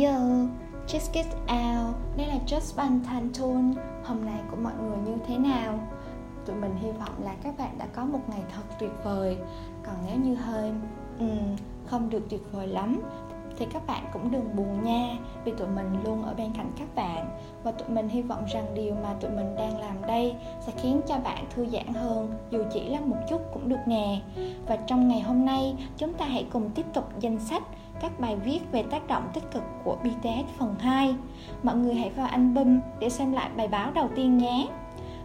Yo, check it out. Đây là Just Bantantone Hôm nay của mọi người như thế nào? Tụi mình hy vọng là các bạn đã có một ngày thật tuyệt vời. Còn nếu như hơi um, không được tuyệt vời lắm thì các bạn cũng đừng buồn nha vì tụi mình luôn ở bên cạnh các bạn. Và tụi mình hy vọng rằng điều mà tụi mình đang làm đây sẽ khiến cho bạn thư giãn hơn dù chỉ là một chút cũng được nè. Và trong ngày hôm nay chúng ta hãy cùng tiếp tục danh sách các bài viết về tác động tích cực của BTS phần 2 mọi người hãy vào album để xem lại bài báo đầu tiên nhé.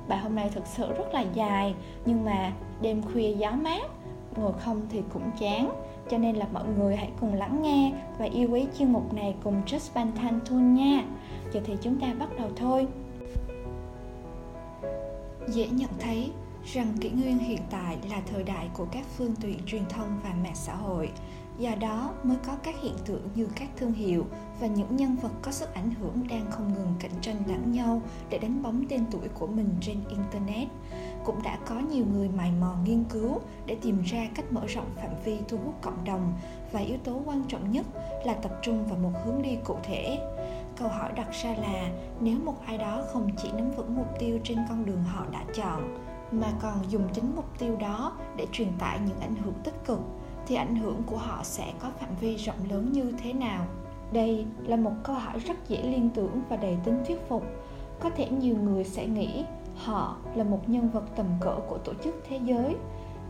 Bài hôm nay thực sự rất là dài, nhưng mà đêm khuya gió mát ngồi không thì cũng chán. Cho nên là mọi người hãy cùng lắng nghe và yêu quý chuyên mục này cùng Just Bantan Thun nha. Giờ thì chúng ta bắt đầu thôi. Dễ nhận thấy rằng kỷ nguyên hiện tại là thời đại của các phương tiện truyền thông và mạng xã hội do đó mới có các hiện tượng như các thương hiệu và những nhân vật có sức ảnh hưởng đang không ngừng cạnh tranh lẫn nhau để đánh bóng tên tuổi của mình trên internet. Cũng đã có nhiều người mày mò nghiên cứu để tìm ra cách mở rộng phạm vi thu hút cộng đồng và yếu tố quan trọng nhất là tập trung vào một hướng đi cụ thể. Câu hỏi đặt ra là nếu một ai đó không chỉ nắm vững mục tiêu trên con đường họ đã chọn, mà còn dùng chính mục tiêu đó để truyền tải những ảnh hưởng tích cực thì ảnh hưởng của họ sẽ có phạm vi rộng lớn như thế nào? Đây là một câu hỏi rất dễ liên tưởng và đầy tính thuyết phục. Có thể nhiều người sẽ nghĩ họ là một nhân vật tầm cỡ của tổ chức thế giới,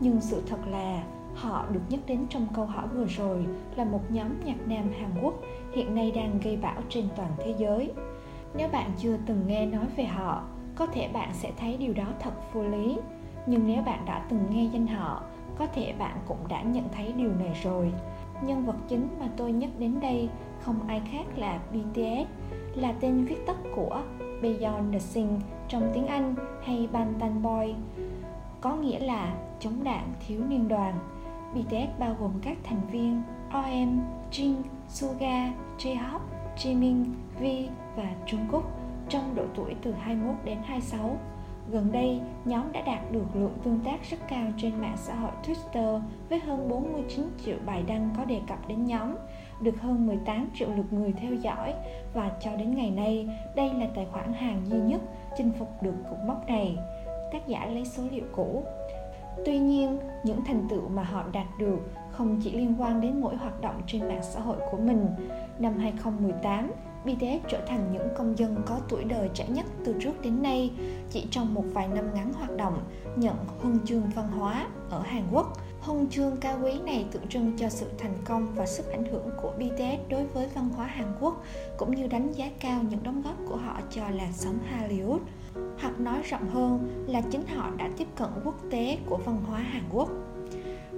nhưng sự thật là họ được nhắc đến trong câu hỏi vừa rồi là một nhóm nhạc nam hàn quốc hiện nay đang gây bão trên toàn thế giới. Nếu bạn chưa từng nghe nói về họ, có thể bạn sẽ thấy điều đó thật vô lý. Nhưng nếu bạn đã từng nghe danh họ có thể bạn cũng đã nhận thấy điều này rồi. Nhân vật chính mà tôi nhắc đến đây không ai khác là BTS là tên viết tắt của Beyond the sing trong tiếng Anh hay Bantan Boy. Có nghĩa là chống đạn thiếu niên đoàn. BTS bao gồm các thành viên RM, Jin, Suga, J-Hope, Jimin, V và Jungkook trong độ tuổi từ 21 đến 26 Gần đây, nhóm đã đạt được lượng tương tác rất cao trên mạng xã hội Twitter với hơn 49 triệu bài đăng có đề cập đến nhóm, được hơn 18 triệu lượt người theo dõi và cho đến ngày nay, đây là tài khoản hàng duy nhất chinh phục được cột mốc này. Tác giả lấy số liệu cũ. Tuy nhiên, những thành tựu mà họ đạt được không chỉ liên quan đến mỗi hoạt động trên mạng xã hội của mình. Năm 2018, BTS trở thành những công dân có tuổi đời trẻ nhất từ trước đến nay chỉ trong một vài năm ngắn hoạt động nhận huân chương văn hóa ở Hàn Quốc. Huân chương cao quý này tượng trưng cho sự thành công và sức ảnh hưởng của BTS đối với văn hóa Hàn Quốc cũng như đánh giá cao những đóng góp của họ cho làn sóng Hollywood. Hoặc nói rộng hơn là chính họ đã tiếp cận quốc tế của văn hóa Hàn Quốc.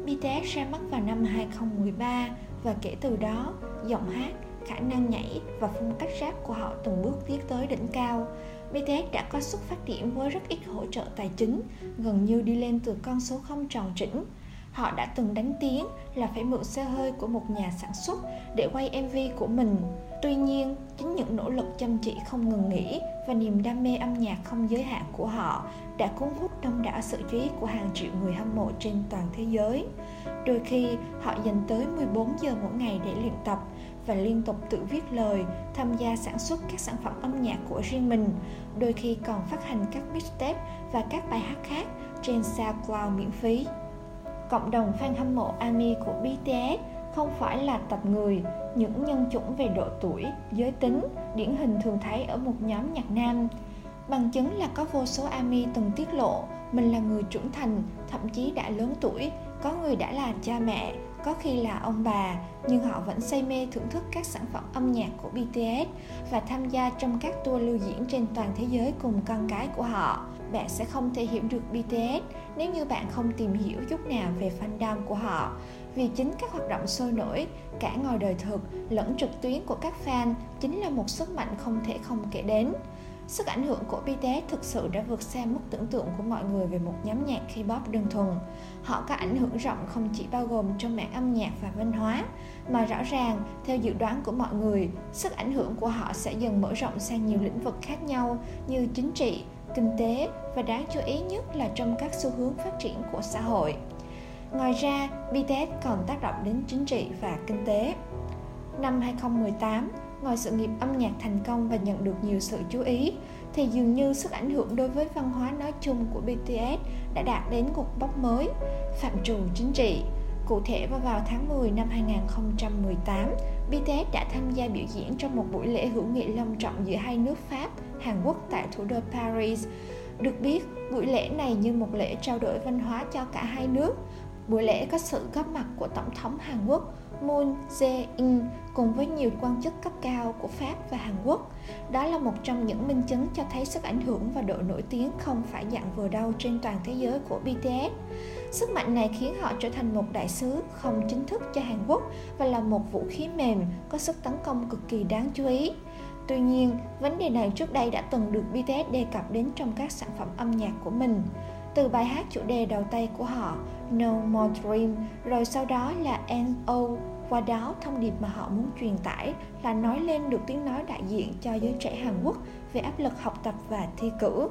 BTS ra mắt vào năm 2013 và kể từ đó, giọng hát, khả năng nhảy và phong cách rap của họ từng bước tiến tới đỉnh cao. BTS đã có xuất phát điểm với rất ít hỗ trợ tài chính, gần như đi lên từ con số không tròn chỉnh. Họ đã từng đánh tiếng là phải mượn xe hơi của một nhà sản xuất để quay MV của mình. Tuy nhiên, chính những nỗ lực chăm chỉ không ngừng nghỉ và niềm đam mê âm nhạc không giới hạn của họ đã cuốn hút đông đảo sự chú ý của hàng triệu người hâm mộ trên toàn thế giới. Đôi khi, họ dành tới 14 giờ mỗi ngày để luyện tập và liên tục tự viết lời, tham gia sản xuất các sản phẩm âm nhạc của riêng mình, đôi khi còn phát hành các mixtape và các bài hát khác trên SoundCloud miễn phí. Cộng đồng fan hâm mộ ARMY của BTS không phải là tập người, những nhân chủng về độ tuổi, giới tính, điển hình thường thấy ở một nhóm nhạc nam. Bằng chứng là có vô số ARMY từng tiết lộ mình là người trưởng thành, thậm chí đã lớn tuổi, có người đã là cha mẹ, có khi là ông bà nhưng họ vẫn say mê thưởng thức các sản phẩm âm nhạc của BTS và tham gia trong các tour lưu diễn trên toàn thế giới cùng con cái của họ. Bạn sẽ không thể hiểu được BTS nếu như bạn không tìm hiểu chút nào về fandom của họ. Vì chính các hoạt động sôi nổi, cả ngoài đời thực lẫn trực tuyến của các fan chính là một sức mạnh không thể không kể đến. Sức ảnh hưởng của BTS thực sự đã vượt xa mức tưởng tượng của mọi người về một nhóm nhạc K-pop đơn thuần. Họ có ảnh hưởng rộng không chỉ bao gồm trong mảng âm nhạc và văn hóa, mà rõ ràng, theo dự đoán của mọi người, sức ảnh hưởng của họ sẽ dần mở rộng sang nhiều lĩnh vực khác nhau như chính trị, kinh tế và đáng chú ý nhất là trong các xu hướng phát triển của xã hội. Ngoài ra, BTS còn tác động đến chính trị và kinh tế. Năm 2018, ngoài sự nghiệp âm nhạc thành công và nhận được nhiều sự chú ý, thì dường như sức ảnh hưởng đối với văn hóa nói chung của BTS đã đạt đến cột mốc mới, phạm trù chính trị. Cụ thể vào vào tháng 10 năm 2018, BTS đã tham gia biểu diễn trong một buổi lễ hữu nghị long trọng giữa hai nước Pháp, Hàn Quốc tại thủ đô Paris. Được biết, buổi lễ này như một lễ trao đổi văn hóa cho cả hai nước. Buổi lễ có sự góp mặt của Tổng thống Hàn Quốc Moon Jae-in cùng với nhiều quan chức cấp cao của Pháp và Hàn Quốc. Đó là một trong những minh chứng cho thấy sức ảnh hưởng và độ nổi tiếng không phải dạng vừa đâu trên toàn thế giới của BTS. Sức mạnh này khiến họ trở thành một đại sứ không chính thức cho Hàn Quốc và là một vũ khí mềm có sức tấn công cực kỳ đáng chú ý. Tuy nhiên, vấn đề này trước đây đã từng được BTS đề cập đến trong các sản phẩm âm nhạc của mình. Từ bài hát chủ đề đầu tay của họ, No More Dream, rồi sau đó là "No". Qua đó, thông điệp mà họ muốn truyền tải là nói lên được tiếng nói đại diện cho giới trẻ Hàn Quốc về áp lực học tập và thi cử.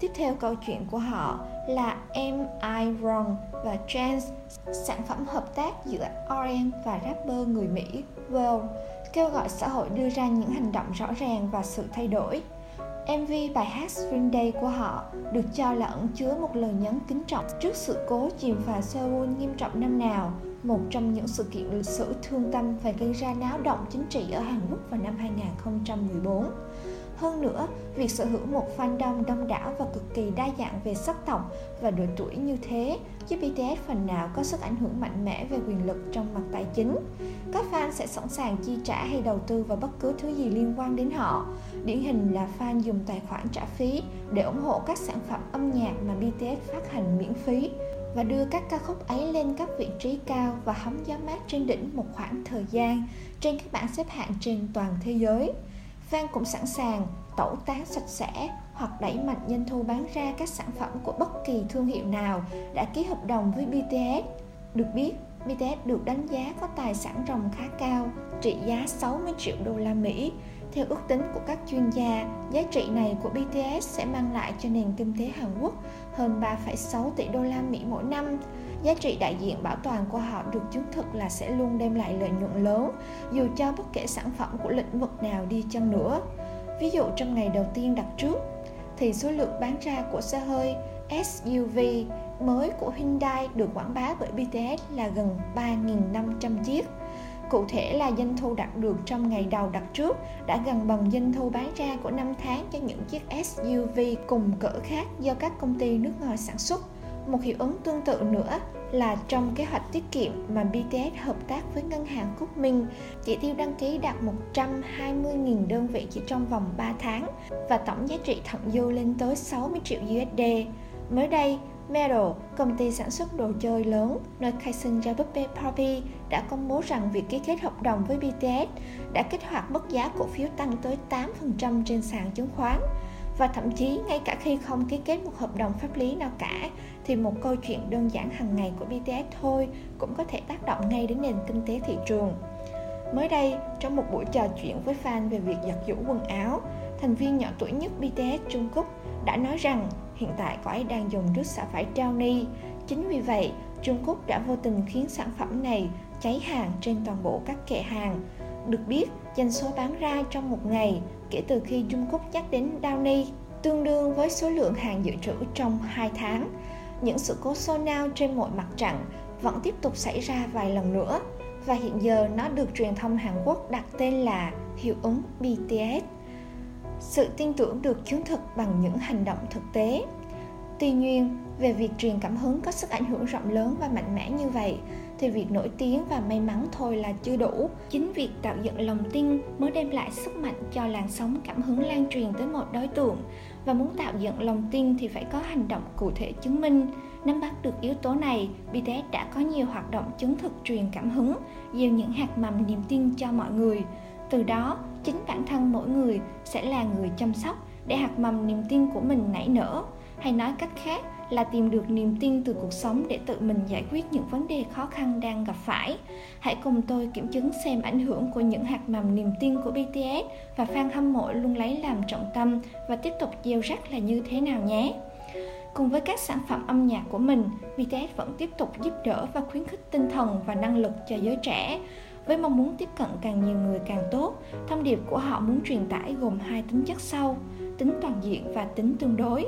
Tiếp theo câu chuyện của họ là Am I Wrong và Chance, sản phẩm hợp tác giữa RM và rapper người Mỹ Well, kêu gọi xã hội đưa ra những hành động rõ ràng và sự thay đổi. MV bài hát Spring Day của họ được cho là ẩn chứa một lời nhắn kính trọng trước sự cố chìm phà Seoul nghiêm trọng năm nào, một trong những sự kiện lịch sử thương tâm và gây ra náo động chính trị ở Hàn Quốc vào năm 2014. Hơn nữa, việc sở hữu một fandom đông đảo và cực kỳ đa dạng về sắc tộc và độ tuổi như thế giúp BTS phần nào có sức ảnh hưởng mạnh mẽ về quyền lực trong mặt tài chính. Các fan sẽ sẵn sàng chi trả hay đầu tư vào bất cứ thứ gì liên quan đến họ. Điển hình là fan dùng tài khoản trả phí để ủng hộ các sản phẩm âm nhạc mà BTS phát hành miễn phí và đưa các ca khúc ấy lên các vị trí cao và hóng gió mát trên đỉnh một khoảng thời gian trên các bảng xếp hạng trên toàn thế giới. Fan cũng sẵn sàng tẩu tán sạch sẽ hoặc đẩy mạnh doanh thu bán ra các sản phẩm của bất kỳ thương hiệu nào đã ký hợp đồng với BTS. Được biết, BTS được đánh giá có tài sản ròng khá cao, trị giá 60 triệu đô la Mỹ. Theo ước tính của các chuyên gia, giá trị này của BTS sẽ mang lại cho nền kinh tế Hàn Quốc hơn 3,6 tỷ đô la Mỹ mỗi năm. Giá trị đại diện bảo toàn của họ được chứng thực là sẽ luôn đem lại lợi nhuận lớn, dù cho bất kể sản phẩm của lĩnh vực nào đi chăng nữa. Ví dụ trong ngày đầu tiên đặt trước, thì số lượng bán ra của xe hơi SUV mới của Hyundai được quảng bá bởi BTS là gần 3.500 chiếc. Cụ thể là doanh thu đạt được trong ngày đầu đặt trước đã gần bằng doanh thu bán ra của 5 tháng cho những chiếc SUV cùng cỡ khác do các công ty nước ngoài sản xuất. Một hiệu ứng tương tự nữa là trong kế hoạch tiết kiệm mà BTS hợp tác với ngân hàng Quốc Minh, chỉ tiêu đăng ký đạt 120.000 đơn vị chỉ trong vòng 3 tháng và tổng giá trị thặng dư lên tới 60 triệu USD. Mới đây, Metal, công ty sản xuất đồ chơi lớn nơi khai sinh ra búp bê Barbie, đã công bố rằng việc ký kết hợp đồng với BTS đã kích hoạt mức giá cổ phiếu tăng tới 8% trên sàn chứng khoán. Và thậm chí ngay cả khi không ký kết một hợp đồng pháp lý nào cả thì một câu chuyện đơn giản hàng ngày của BTS thôi cũng có thể tác động ngay đến nền kinh tế thị trường. Mới đây, trong một buổi trò chuyện với fan về việc giặt giũ quần áo, thành viên nhỏ tuổi nhất BTS Trung Quốc đã nói rằng hiện tại có ấy đang dùng nước xả vải Downy. Chính vì vậy, Trung Quốc đã vô tình khiến sản phẩm này cháy hàng trên toàn bộ các kệ hàng. Được biết, doanh số bán ra trong một ngày kể từ khi Trung Quốc nhắc đến Downy tương đương với số lượng hàng dự trữ trong 2 tháng. Những sự cố xô nao trên mọi mặt trận vẫn tiếp tục xảy ra vài lần nữa và hiện giờ nó được truyền thông Hàn Quốc đặt tên là hiệu ứng BTS. Sự tin tưởng được chứng thực bằng những hành động thực tế. Tuy nhiên, về việc truyền cảm hứng có sức ảnh hưởng rộng lớn và mạnh mẽ như vậy, thì việc nổi tiếng và may mắn thôi là chưa đủ. Chính việc tạo dựng lòng tin mới đem lại sức mạnh cho làn sóng cảm hứng lan truyền tới một đối tượng. Và muốn tạo dựng lòng tin thì phải có hành động cụ thể chứng minh. Nắm bắt được yếu tố này, BTS đã có nhiều hoạt động chứng thực truyền cảm hứng, gieo những hạt mầm niềm tin cho mọi người. Từ đó, chính bản thân mỗi người sẽ là người chăm sóc để hạt mầm niềm tin của mình nảy nở. Hay nói cách khác, là tìm được niềm tin từ cuộc sống để tự mình giải quyết những vấn đề khó khăn đang gặp phải. Hãy cùng tôi kiểm chứng xem ảnh hưởng của những hạt mầm niềm tin của BTS và fan hâm mộ luôn lấy làm trọng tâm và tiếp tục gieo rắc là như thế nào nhé. Cùng với các sản phẩm âm nhạc của mình, BTS vẫn tiếp tục giúp đỡ và khuyến khích tinh thần và năng lực cho giới trẻ với mong muốn tiếp cận càng nhiều người càng tốt. Thông điệp của họ muốn truyền tải gồm hai tính chất sau, tính toàn diện và tính tương đối.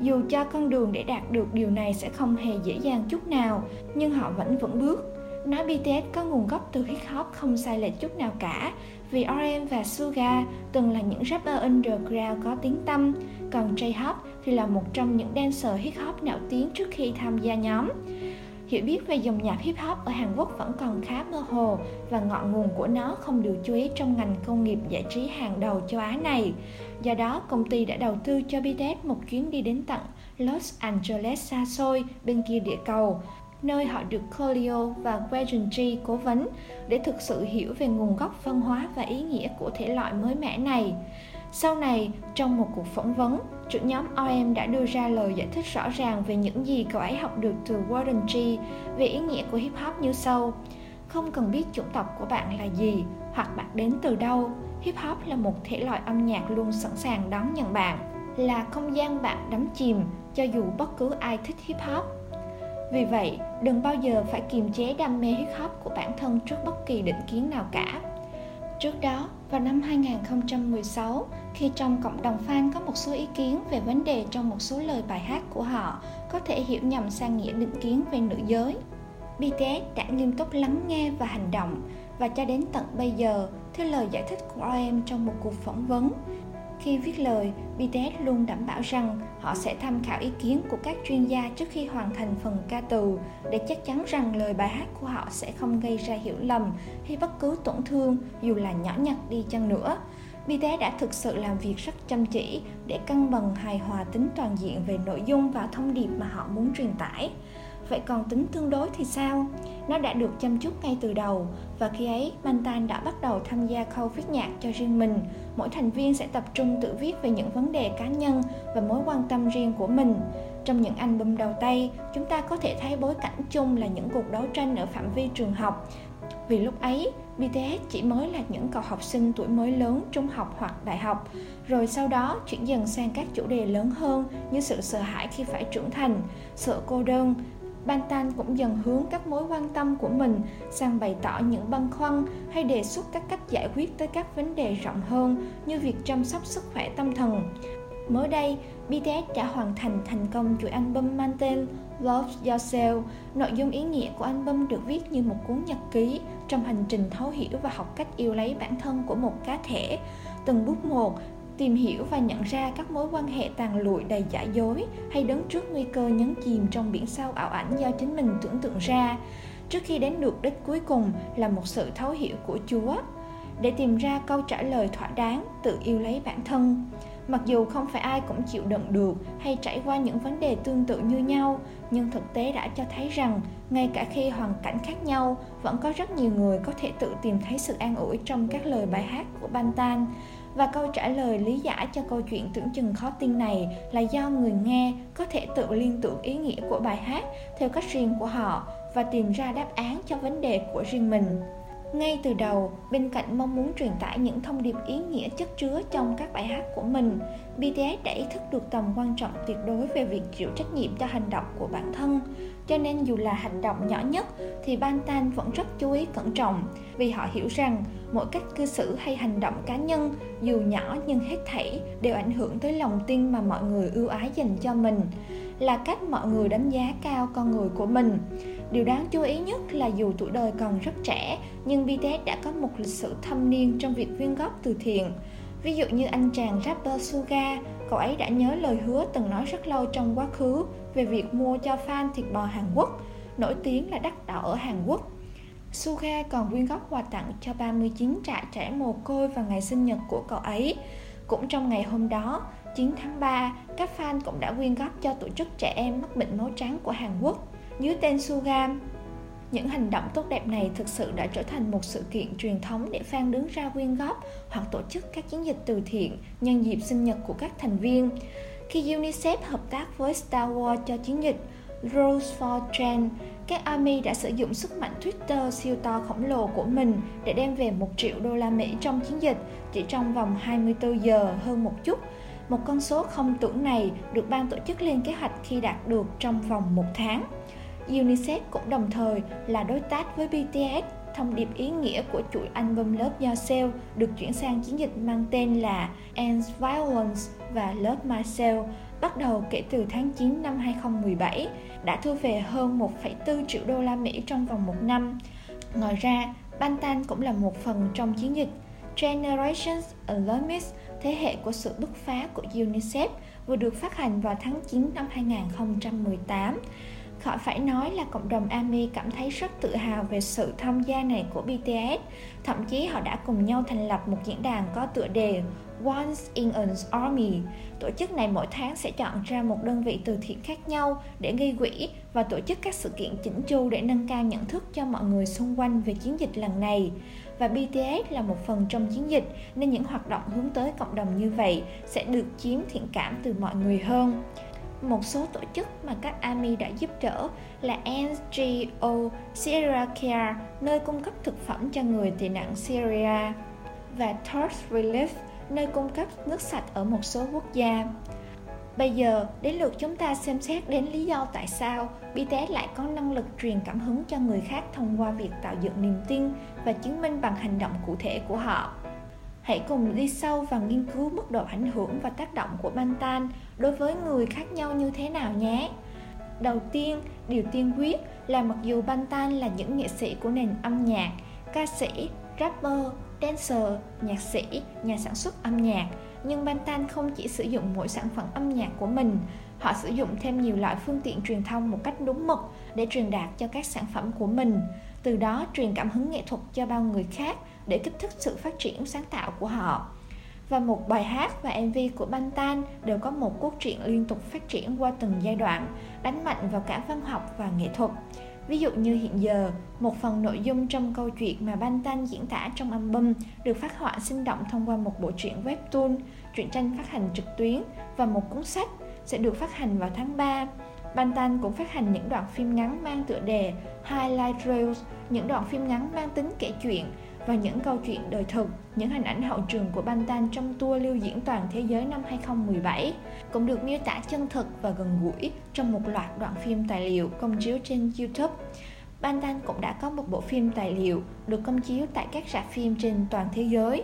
Dù cho con đường để đạt được điều này sẽ không hề dễ dàng chút nào, nhưng họ vẫn vững bước. Nói BTS có nguồn gốc từ hip hop không sai lệch chút nào cả, vì RM và Suga từng là những rapper underground có tiếng tăm, còn J-Hop thì là một trong những dancer hip hop nổi tiếng trước khi tham gia nhóm. Hiểu biết về dòng nhạc hip hop ở Hàn Quốc vẫn còn khá mơ hồ và ngọn nguồn của nó không được chú ý trong ngành công nghiệp giải trí hàng đầu châu Á này. Do đó, công ty đã đầu tư cho BTS một chuyến đi đến tận Los Angeles xa xôi bên kia địa cầu, nơi họ được Coolio và Wagon G cố vấn để thực sự hiểu về nguồn gốc văn hóa và ý nghĩa của thể loại mới mẻ này. Sau này, trong một cuộc phỏng vấn, trưởng nhóm OM đã đưa ra lời giải thích rõ ràng về những gì cậu ấy học được từ Warren G về ý nghĩa của hip hop như sau. Không cần biết chủng tộc của bạn là gì hoặc bạn đến từ đâu, hip hop là một thể loại âm nhạc luôn sẵn sàng đón nhận bạn, là không gian bạn đắm chìm cho dù bất cứ ai thích hip hop. Vì vậy, đừng bao giờ phải kiềm chế đam mê hip hop của bản thân trước bất kỳ định kiến nào cả. Trước đó, vào năm 2016, khi trong cộng đồng fan có một số ý kiến về vấn đề trong một số lời bài hát của họ có thể hiểu nhầm sang nghĩa định kiến về nữ giới. BTS đã nghiêm túc lắng nghe và hành động và cho đến tận bây giờ, theo lời giải thích của RM trong một cuộc phỏng vấn, khi viết lời, BTS luôn đảm bảo rằng họ sẽ tham khảo ý kiến của các chuyên gia trước khi hoàn thành phần ca từ để chắc chắn rằng lời bài hát của họ sẽ không gây ra hiểu lầm hay bất cứ tổn thương dù là nhỏ nhặt đi chăng nữa. BTS đã thực sự làm việc rất chăm chỉ để cân bằng hài hòa tính toàn diện về nội dung và thông điệp mà họ muốn truyền tải. Vậy còn tính tương đối thì sao? Nó đã được chăm chút ngay từ đầu và khi ấy Mantan đã bắt đầu tham gia khâu viết nhạc cho riêng mình. Mỗi thành viên sẽ tập trung tự viết về những vấn đề cá nhân và mối quan tâm riêng của mình. Trong những album đầu tay, chúng ta có thể thấy bối cảnh chung là những cuộc đấu tranh ở phạm vi trường học. Vì lúc ấy, BTS chỉ mới là những cậu học sinh tuổi mới lớn trung học hoặc đại học, rồi sau đó chuyển dần sang các chủ đề lớn hơn như sự sợ hãi khi phải trưởng thành, sợ cô đơn, Bantan cũng dần hướng các mối quan tâm của mình sang bày tỏ những băn khoăn hay đề xuất các cách giải quyết tới các vấn đề rộng hơn như việc chăm sóc sức khỏe tâm thần. Mới đây, BTS đã hoàn thành thành công chuỗi album mang tên Love Yourself. Nội dung ý nghĩa của album được viết như một cuốn nhật ký trong hành trình thấu hiểu và học cách yêu lấy bản thân của một cá thể. Từng bước một, tìm hiểu và nhận ra các mối quan hệ tàn lụi đầy giả dối hay đứng trước nguy cơ nhấn chìm trong biển sâu ảo ảnh do chính mình tưởng tượng ra. Trước khi đến được đích cuối cùng là một sự thấu hiểu của chúa. Để tìm ra câu trả lời thỏa đáng, tự yêu lấy bản thân. Mặc dù không phải ai cũng chịu đựng được hay trải qua những vấn đề tương tự như nhau, nhưng thực tế đã cho thấy rằng, ngay cả khi hoàn cảnh khác nhau, vẫn có rất nhiều người có thể tự tìm thấy sự an ủi trong các lời bài hát của bantan và câu trả lời lý giải cho câu chuyện tưởng chừng khó tin này là do người nghe có thể tự liên tưởng ý nghĩa của bài hát theo cách riêng của họ và tìm ra đáp án cho vấn đề của riêng mình ngay từ đầu, bên cạnh mong muốn truyền tải những thông điệp ý nghĩa chất chứa trong các bài hát của mình bts đã ý thức được tầm quan trọng tuyệt đối về việc chịu trách nhiệm cho hành động của bản thân. Cho nên dù là hành động nhỏ nhất, thì Bantan vẫn rất chú ý cẩn trọng, vì họ hiểu rằng mỗi cách cư xử hay hành động cá nhân, dù nhỏ nhưng hết thảy đều ảnh hưởng tới lòng tin mà mọi người ưu ái dành cho mình, là cách mọi người đánh giá cao con người của mình. Điều đáng chú ý nhất là dù tuổi đời còn rất trẻ, nhưng BTS đã có một lịch sử thâm niên trong việc quyên góp từ thiện. Ví dụ như anh chàng rapper Suga, cậu ấy đã nhớ lời hứa từng nói rất lâu trong quá khứ về việc mua cho fan thịt bò Hàn Quốc, nổi tiếng là đắt đỏ ở Hàn Quốc. Suga còn quyên góp quà tặng cho 39 trại trẻ mồ côi vào ngày sinh nhật của cậu ấy. Cũng trong ngày hôm đó, 9 tháng 3, các fan cũng đã quyên góp cho tổ chức trẻ em mắc bệnh máu trắng của Hàn Quốc dưới tên Sugam. Những hành động tốt đẹp này thực sự đã trở thành một sự kiện truyền thống để fan đứng ra quyên góp hoặc tổ chức các chiến dịch từ thiện nhân dịp sinh nhật của các thành viên. Khi UNICEF hợp tác với Star Wars cho chiến dịch Rose for Trend, các army đã sử dụng sức mạnh Twitter siêu to khổng lồ của mình để đem về 1 triệu đô la Mỹ trong chiến dịch chỉ trong vòng 24 giờ hơn một chút. Một con số không tưởng này được ban tổ chức lên kế hoạch khi đạt được trong vòng một tháng. UNICEF cũng đồng thời là đối tác với BTS thông điệp ý nghĩa của chuỗi album Love Yourself được chuyển sang chiến dịch mang tên là Ends Violence và Love Myself bắt đầu kể từ tháng 9 năm 2017 đã thu về hơn 1,4 triệu đô la Mỹ trong vòng một năm. Ngoài ra, Bantan cũng là một phần trong chiến dịch Generations Alarmist, thế hệ của sự bứt phá của UNICEF, vừa được phát hành vào tháng 9 năm 2018. Khỏi phải nói là cộng đồng ARMY cảm thấy rất tự hào về sự tham gia này của BTS. Thậm chí họ đã cùng nhau thành lập một diễn đàn có tựa đề Once in an Army. Tổ chức này mỗi tháng sẽ chọn ra một đơn vị từ thiện khác nhau để gây quỹ và tổ chức các sự kiện chỉnh chu để nâng cao nhận thức cho mọi người xung quanh về chiến dịch lần này. Và BTS là một phần trong chiến dịch, nên những hoạt động hướng tới cộng đồng như vậy sẽ được chiếm thiện cảm từ mọi người hơn một số tổ chức mà các ARMY đã giúp đỡ là NGO Syria Care, nơi cung cấp thực phẩm cho người tị nạn Syria, và Thirst Relief, nơi cung cấp nước sạch ở một số quốc gia. Bây giờ, đến lượt chúng ta xem xét đến lý do tại sao BTS lại có năng lực truyền cảm hứng cho người khác thông qua việc tạo dựng niềm tin và chứng minh bằng hành động cụ thể của họ. Hãy cùng đi sâu vào nghiên cứu mức độ ảnh hưởng và tác động của Bantan đối với người khác nhau như thế nào nhé. Đầu tiên, điều tiên quyết là mặc dù Bantan là những nghệ sĩ của nền âm nhạc, ca sĩ, rapper, dancer, nhạc sĩ, nhà sản xuất âm nhạc, nhưng Bantan không chỉ sử dụng mỗi sản phẩm âm nhạc của mình, họ sử dụng thêm nhiều loại phương tiện truyền thông một cách đúng mực để truyền đạt cho các sản phẩm của mình, từ đó truyền cảm hứng nghệ thuật cho bao người khác để kích thích sự phát triển sáng tạo của họ. Và một bài hát và MV của Bantan đều có một cốt truyện liên tục phát triển qua từng giai đoạn, đánh mạnh vào cả văn học và nghệ thuật. Ví dụ như hiện giờ, một phần nội dung trong câu chuyện mà Bantan diễn tả trong album được phát họa sinh động thông qua một bộ truyện webtoon, truyện tranh phát hành trực tuyến và một cuốn sách sẽ được phát hành vào tháng 3. Bantan cũng phát hành những đoạn phim ngắn mang tựa đề Highlight Reels, những đoạn phim ngắn mang tính kể chuyện và những câu chuyện đời thực, những hình ảnh hậu trường của Bantan trong tour lưu diễn toàn thế giới năm 2017 cũng được miêu tả chân thực và gần gũi trong một loạt đoạn phim tài liệu công chiếu trên YouTube. Bantan cũng đã có một bộ phim tài liệu được công chiếu tại các rạp phim trên toàn thế giới.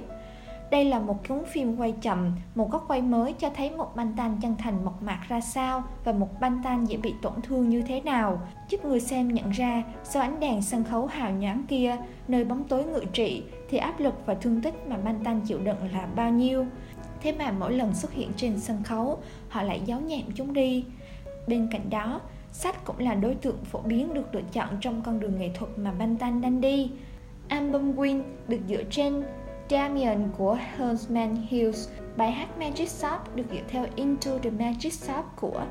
Đây là một cuốn phim quay chậm, một góc quay mới cho thấy một banh tan chân thành mộc mạc ra sao và một banh tan dễ bị tổn thương như thế nào, giúp người xem nhận ra sau ánh đèn sân khấu hào nhoáng kia, nơi bóng tối ngự trị, thì áp lực và thương tích mà banh tan chịu đựng là bao nhiêu. Thế mà mỗi lần xuất hiện trên sân khấu, họ lại giấu nhẹm chúng đi. Bên cạnh đó, sách cũng là đối tượng phổ biến được lựa chọn trong con đường nghệ thuật mà Banh Tan đang đi. Album Win được dựa trên Damien của Herman Hughes. Bài hát Magic Shop được dựa theo Into the Magic Shop của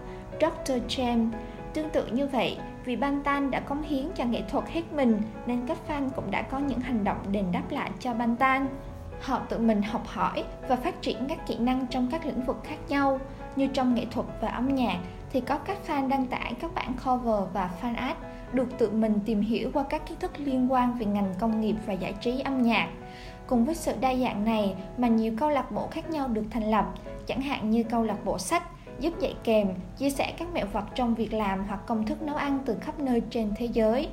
Dr. James. Tương tự như vậy, vì Bantan đã cống hiến cho nghệ thuật hết mình nên các fan cũng đã có những hành động đền đáp lại cho Bantan. Họ tự mình học hỏi và phát triển các kỹ năng trong các lĩnh vực khác nhau như trong nghệ thuật và âm nhạc thì có các fan đăng tải các bản cover và fan art được tự mình tìm hiểu qua các kiến thức liên quan về ngành công nghiệp và giải trí âm nhạc. Cùng với sự đa dạng này mà nhiều câu lạc bộ khác nhau được thành lập, chẳng hạn như câu lạc bộ sách, giúp dạy kèm, chia sẻ các mẹo vật trong việc làm hoặc công thức nấu ăn từ khắp nơi trên thế giới.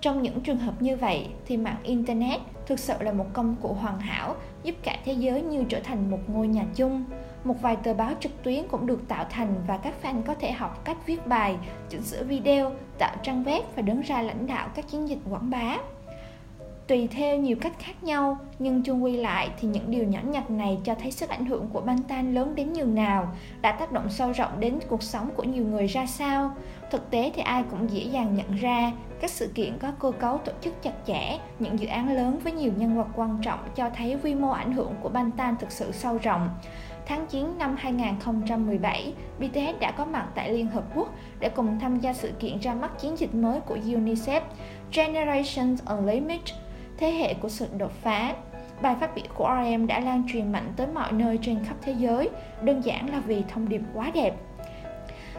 Trong những trường hợp như vậy thì mạng Internet thực sự là một công cụ hoàn hảo giúp cả thế giới như trở thành một ngôi nhà chung. Một vài tờ báo trực tuyến cũng được tạo thành và các fan có thể học cách viết bài, chỉnh sửa video, tạo trang web và đứng ra lãnh đạo các chiến dịch quảng bá. Tùy theo nhiều cách khác nhau nhưng chung quy lại thì những điều nhỏ nhặt này cho thấy sức ảnh hưởng của Bantan lớn đến nhường nào đã tác động sâu rộng đến cuộc sống của nhiều người ra sao. Thực tế thì ai cũng dễ dàng nhận ra các sự kiện có cơ cấu tổ chức chặt chẽ những dự án lớn với nhiều nhân vật quan trọng cho thấy quy mô ảnh hưởng của Bantan thực sự sâu rộng Tháng 9 năm 2017, BTS đã có mặt tại Liên Hợp Quốc để cùng tham gia sự kiện ra mắt chiến dịch mới của UNICEF Generations Unlimited thế hệ của sự đột phá. Bài phát biểu của RM đã lan truyền mạnh tới mọi nơi trên khắp thế giới, đơn giản là vì thông điệp quá đẹp.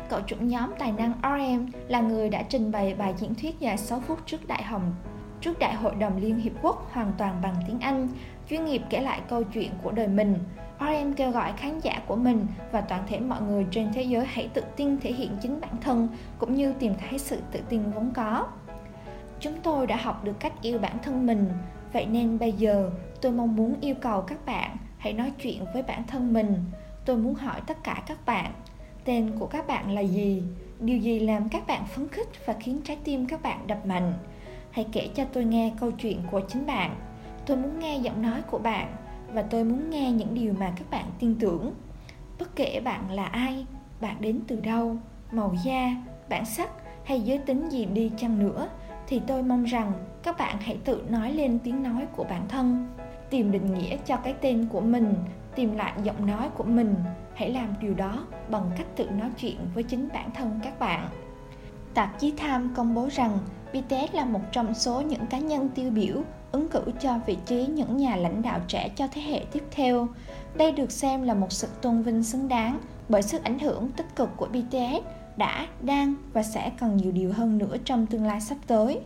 Cậu trưởng nhóm tài năng RM là người đã trình bày bài diễn thuyết dài 6 phút trước đại hồng trước Đại hội đồng Liên Hiệp Quốc hoàn toàn bằng tiếng Anh, chuyên nghiệp kể lại câu chuyện của đời mình. RM kêu gọi khán giả của mình và toàn thể mọi người trên thế giới hãy tự tin thể hiện chính bản thân cũng như tìm thấy sự tự tin vốn có. chúng tôi đã học được cách yêu bản thân mình vậy nên bây giờ tôi mong muốn yêu cầu các bạn hãy nói chuyện với bản thân mình tôi muốn hỏi tất cả các bạn tên của các bạn là gì? Điều gì làm các bạn phấn khích và khiến trái tim các bạn đập mạnh? Hãy kể cho tôi nghe câu chuyện của chính bạn. Tôi muốn nghe giọng nói của bạn và tôi muốn nghe những điều mà các bạn tin tưởng. Bất kể bạn là ai, bạn đến từ đâu, màu da, bản sắc hay giới tính gì đi chăng nữa, thì tôi mong rằng các bạn hãy tự nói lên tiếng nói của bản thân, tìm định nghĩa cho cái tên của mình tìm lại giọng nói của mình hãy làm điều đó bằng cách tự nói chuyện với chính bản thân các bạn tạp chí Time công bố rằng BTS là một trong số những cá nhân tiêu biểu ứng cử cho vị trí những nhà lãnh đạo trẻ cho thế hệ tiếp theo. Đây được xem là một sự tôn vinh xứng đáng bởi sức ảnh hưởng tích cực của BTS đã, đang và sẽ còn nhiều điều hơn nữa trong tương lai sắp tới.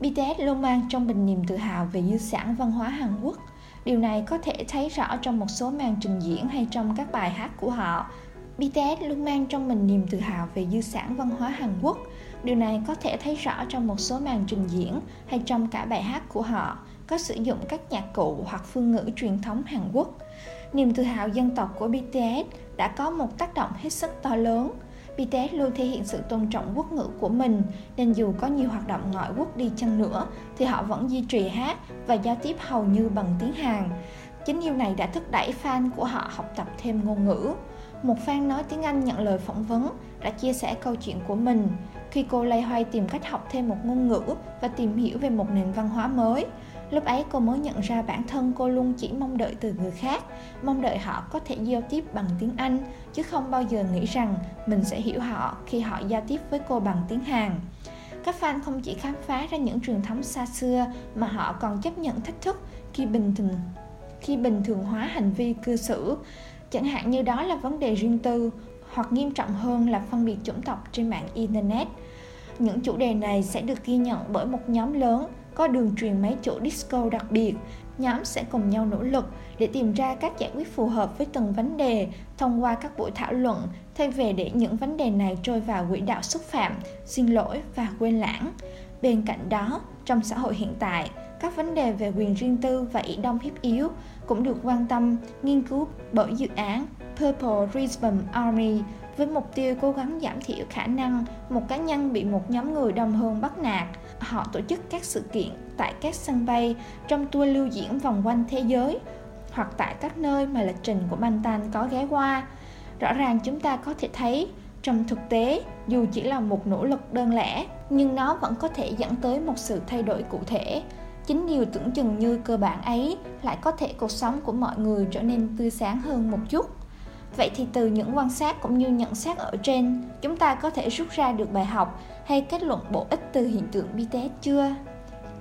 BTS luôn mang trong mình niềm tự hào về di sản văn hóa Hàn Quốc. Điều này có thể thấy rõ trong một số màn trình diễn hay trong các bài hát của họ. BTS luôn mang trong mình niềm tự hào về di sản văn hóa Hàn Quốc. Điều này có thể thấy rõ trong một số màn trình diễn hay trong cả bài hát của họ, có sử dụng các nhạc cụ hoặc phương ngữ truyền thống Hàn Quốc. Niềm tự hào dân tộc của BTS đã có một tác động hết sức to lớn BTS luôn thể hiện sự tôn trọng quốc ngữ của mình, nên dù có nhiều hoạt động ngoại quốc đi chăng nữa, thì họ vẫn duy trì hát và giao tiếp hầu như bằng tiếng Hàn. Chính điều này đã thúc đẩy fan của họ học tập thêm ngôn ngữ. Một fan nói tiếng Anh nhận lời phỏng vấn đã chia sẻ câu chuyện của mình khi cô lay hoay tìm cách học thêm một ngôn ngữ và tìm hiểu về một nền văn hóa mới. Lúc ấy cô mới nhận ra bản thân cô luôn chỉ mong đợi từ người khác, mong đợi họ có thể giao tiếp bằng tiếng Anh, chứ không bao giờ nghĩ rằng mình sẽ hiểu họ khi họ giao tiếp với cô bằng tiếng Hàn. Các fan không chỉ khám phá ra những truyền thống xa xưa mà họ còn chấp nhận thách thức khi bình thường khi bình thường hóa hành vi cư xử, chẳng hạn như đó là vấn đề riêng tư hoặc nghiêm trọng hơn là phân biệt chủng tộc trên mạng internet. Những chủ đề này sẽ được ghi nhận bởi một nhóm lớn có đường truyền máy chủ disco đặc biệt. Nhóm sẽ cùng nhau nỗ lực để tìm ra cách giải quyết phù hợp với từng vấn đề thông qua các buổi thảo luận thay vì để những vấn đề này trôi vào quỹ đạo xúc phạm, xin lỗi và quên lãng. Bên cạnh đó, trong xã hội hiện tại, các vấn đề về quyền riêng tư và ý đông hiếp yếu cũng được quan tâm, nghiên cứu bởi dự án Purple Rhythm Army với mục tiêu cố gắng giảm thiểu khả năng một cá nhân bị một nhóm người đông hơn bắt nạt. Họ tổ chức các sự kiện tại các sân bay, trong tour lưu diễn vòng quanh thế giới, hoặc tại các nơi mà lịch trình của Bantan có ghé qua. Rõ ràng chúng ta có thể thấy, trong thực tế, dù chỉ là một nỗ lực đơn lẻ, nhưng nó vẫn có thể dẫn tới một sự thay đổi cụ thể chính điều tưởng chừng như cơ bản ấy lại có thể cuộc sống của mọi người trở nên tươi sáng hơn một chút Vậy thì từ những quan sát cũng như nhận xét ở trên, chúng ta có thể rút ra được bài học hay kết luận bổ ích từ hiện tượng BTS chưa?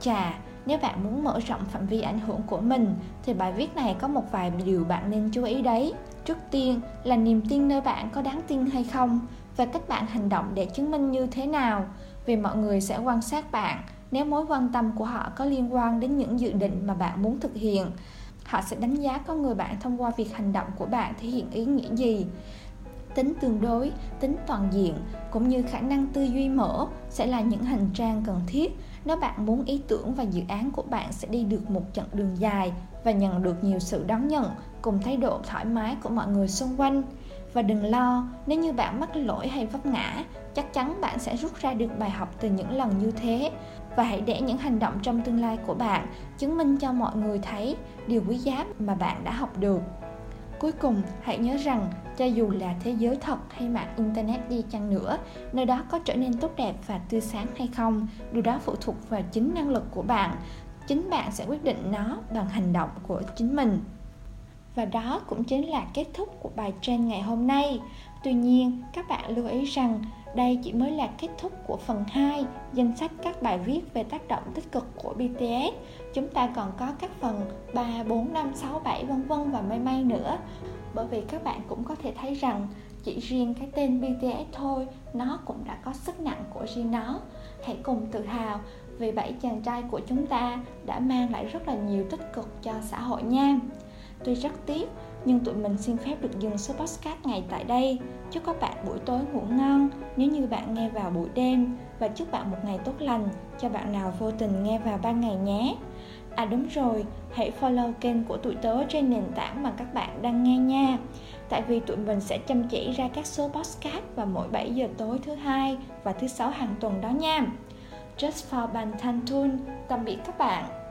Chà, nếu bạn muốn mở rộng phạm vi ảnh hưởng của mình thì bài viết này có một vài điều bạn nên chú ý đấy. Trước tiên là niềm tin nơi bạn có đáng tin hay không và cách bạn hành động để chứng minh như thế nào vì mọi người sẽ quan sát bạn nếu mối quan tâm của họ có liên quan đến những dự định mà bạn muốn thực hiện họ sẽ đánh giá con người bạn thông qua việc hành động của bạn thể hiện ý nghĩa gì, tính tương đối, tính toàn diện, cũng như khả năng tư duy mở sẽ là những hành trang cần thiết nếu bạn muốn ý tưởng và dự án của bạn sẽ đi được một chặng đường dài và nhận được nhiều sự đón nhận cùng thái độ thoải mái của mọi người xung quanh. Và đừng lo, nếu như bạn mắc lỗi hay vấp ngã, chắc chắn bạn sẽ rút ra được bài học từ những lần như thế và hãy để những hành động trong tương lai của bạn chứng minh cho mọi người thấy điều quý giá mà bạn đã học được. Cuối cùng, hãy nhớ rằng cho dù là thế giới thật hay mạng internet đi chăng nữa, nơi đó có trở nên tốt đẹp và tươi sáng hay không, điều đó phụ thuộc vào chính năng lực của bạn. Chính bạn sẽ quyết định nó bằng hành động của chính mình. Và đó cũng chính là kết thúc của bài trên ngày hôm nay. Tuy nhiên, các bạn lưu ý rằng đây chỉ mới là kết thúc của phần 2 danh sách các bài viết về tác động tích cực của BTS. Chúng ta còn có các phần 3, 4, 5, 6, 7 vân vân và may may nữa. Bởi vì các bạn cũng có thể thấy rằng chỉ riêng cái tên BTS thôi nó cũng đã có sức nặng của riêng nó. Hãy cùng tự hào vì bảy chàng trai của chúng ta đã mang lại rất là nhiều tích cực cho xã hội nha. Tuy rất tiếc nhưng tụi mình xin phép được dừng số podcast ngày tại đây. Chúc các bạn buổi tối ngủ ngon nếu như bạn nghe vào buổi đêm và chúc bạn một ngày tốt lành cho bạn nào vô tình nghe vào ban ngày nhé. À đúng rồi, hãy follow kênh của tụi tớ trên nền tảng mà các bạn đang nghe nha. Tại vì tụi mình sẽ chăm chỉ ra các số podcast vào mỗi 7 giờ tối thứ hai và thứ sáu hàng tuần đó nha. Just for Ban Thanh tạm biệt các bạn.